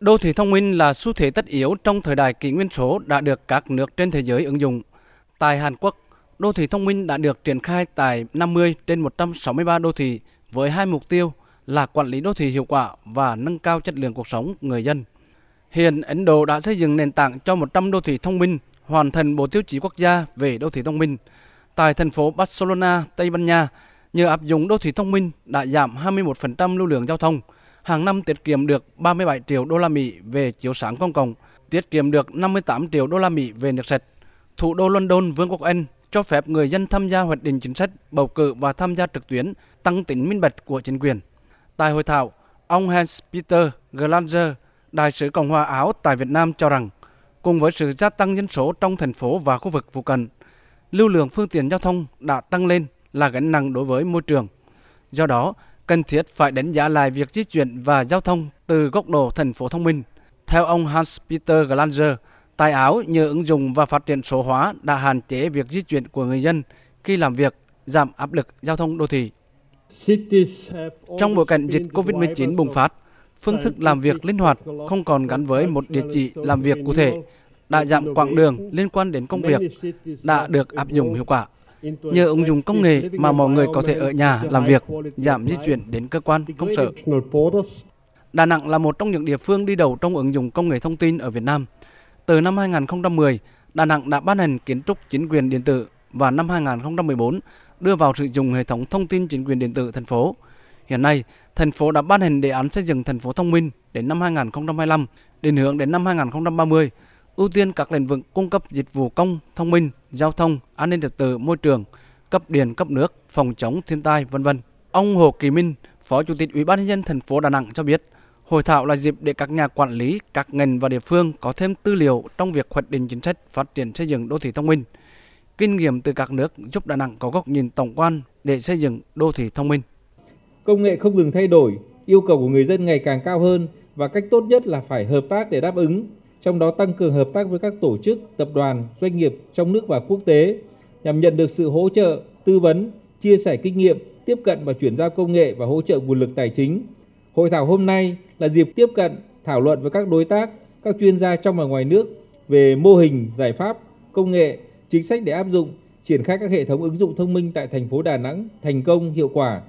Đô thị thông minh là xu thế tất yếu trong thời đại kỷ nguyên số đã được các nước trên thế giới ứng dụng. Tại Hàn Quốc, đô thị thông minh đã được triển khai tại 50 trên 163 đô thị với hai mục tiêu là quản lý đô thị hiệu quả và nâng cao chất lượng cuộc sống người dân. Hiện Ấn Độ đã xây dựng nền tảng cho 100 đô thị thông minh, hoàn thành bộ tiêu chí quốc gia về đô thị thông minh. Tại thành phố Barcelona, Tây Ban Nha, nhờ áp dụng đô thị thông minh đã giảm 21% lưu lượng giao thông, hàng năm tiết kiệm được 37 triệu đô la Mỹ về chiếu sáng công cộng, tiết kiệm được 58 triệu đô la Mỹ về nước sạch. Thủ đô London, Vương quốc Anh cho phép người dân tham gia hoạch định chính sách, bầu cử và tham gia trực tuyến, tăng tính minh bạch của chính quyền. Tại hội thảo, ông Hans Peter Glaser, đại sứ Cộng hòa Áo tại Việt Nam cho rằng, cùng với sự gia tăng dân số trong thành phố và khu vực phụ cận, lưu lượng phương tiện giao thông đã tăng lên là gánh nặng đối với môi trường. Do đó, cần thiết phải đánh giá lại việc di chuyển và giao thông từ góc độ thành phố thông minh. Theo ông Hans-Peter Glaser, tại Áo nhờ ứng dụng và phát triển số hóa đã hạn chế việc di chuyển của người dân khi làm việc, giảm áp lực giao thông đô thị. Trong bối cảnh dịch COVID-19 bùng phát, phương thức làm việc linh hoạt không còn gắn với một địa chỉ làm việc cụ thể, đã giảm quãng đường liên quan đến công việc, đã được áp dụng hiệu quả. Nhờ ứng dụng công nghệ mà mọi người có thể ở nhà làm việc, giảm di chuyển đến cơ quan, công sở. Đà Nẵng là một trong những địa phương đi đầu trong ứng dụng công nghệ thông tin ở Việt Nam. Từ năm 2010, Đà Nẵng đã ban hành kiến trúc chính quyền điện tử và năm 2014 đưa vào sử dụng hệ thống thông tin chính quyền điện tử thành phố. Hiện nay, thành phố đã ban hành đề án xây dựng thành phố thông minh đến năm 2025, định hướng đến năm 2030 ưu tiên các lĩnh vực cung cấp dịch vụ công, thông minh, giao thông, an ninh trật tự, môi trường, cấp điện, cấp nước, phòng chống thiên tai, vân vân. Ông Hồ Kỳ Minh, Phó Chủ tịch Ủy ban nhân dân thành phố Đà Nẵng cho biết, hội thảo là dịp để các nhà quản lý, các ngành và địa phương có thêm tư liệu trong việc hoạch định chính sách phát triển xây dựng đô thị thông minh. Kinh nghiệm từ các nước giúp Đà Nẵng có góc nhìn tổng quan để xây dựng đô thị thông minh. Công nghệ không ngừng thay đổi, yêu cầu của người dân ngày càng cao hơn và cách tốt nhất là phải hợp tác để đáp ứng trong đó tăng cường hợp tác với các tổ chức, tập đoàn, doanh nghiệp trong nước và quốc tế nhằm nhận được sự hỗ trợ, tư vấn, chia sẻ kinh nghiệm, tiếp cận và chuyển giao công nghệ và hỗ trợ nguồn lực tài chính. Hội thảo hôm nay là dịp tiếp cận, thảo luận với các đối tác, các chuyên gia trong và ngoài nước về mô hình, giải pháp, công nghệ, chính sách để áp dụng, triển khai các hệ thống ứng dụng thông minh tại thành phố Đà Nẵng thành công, hiệu quả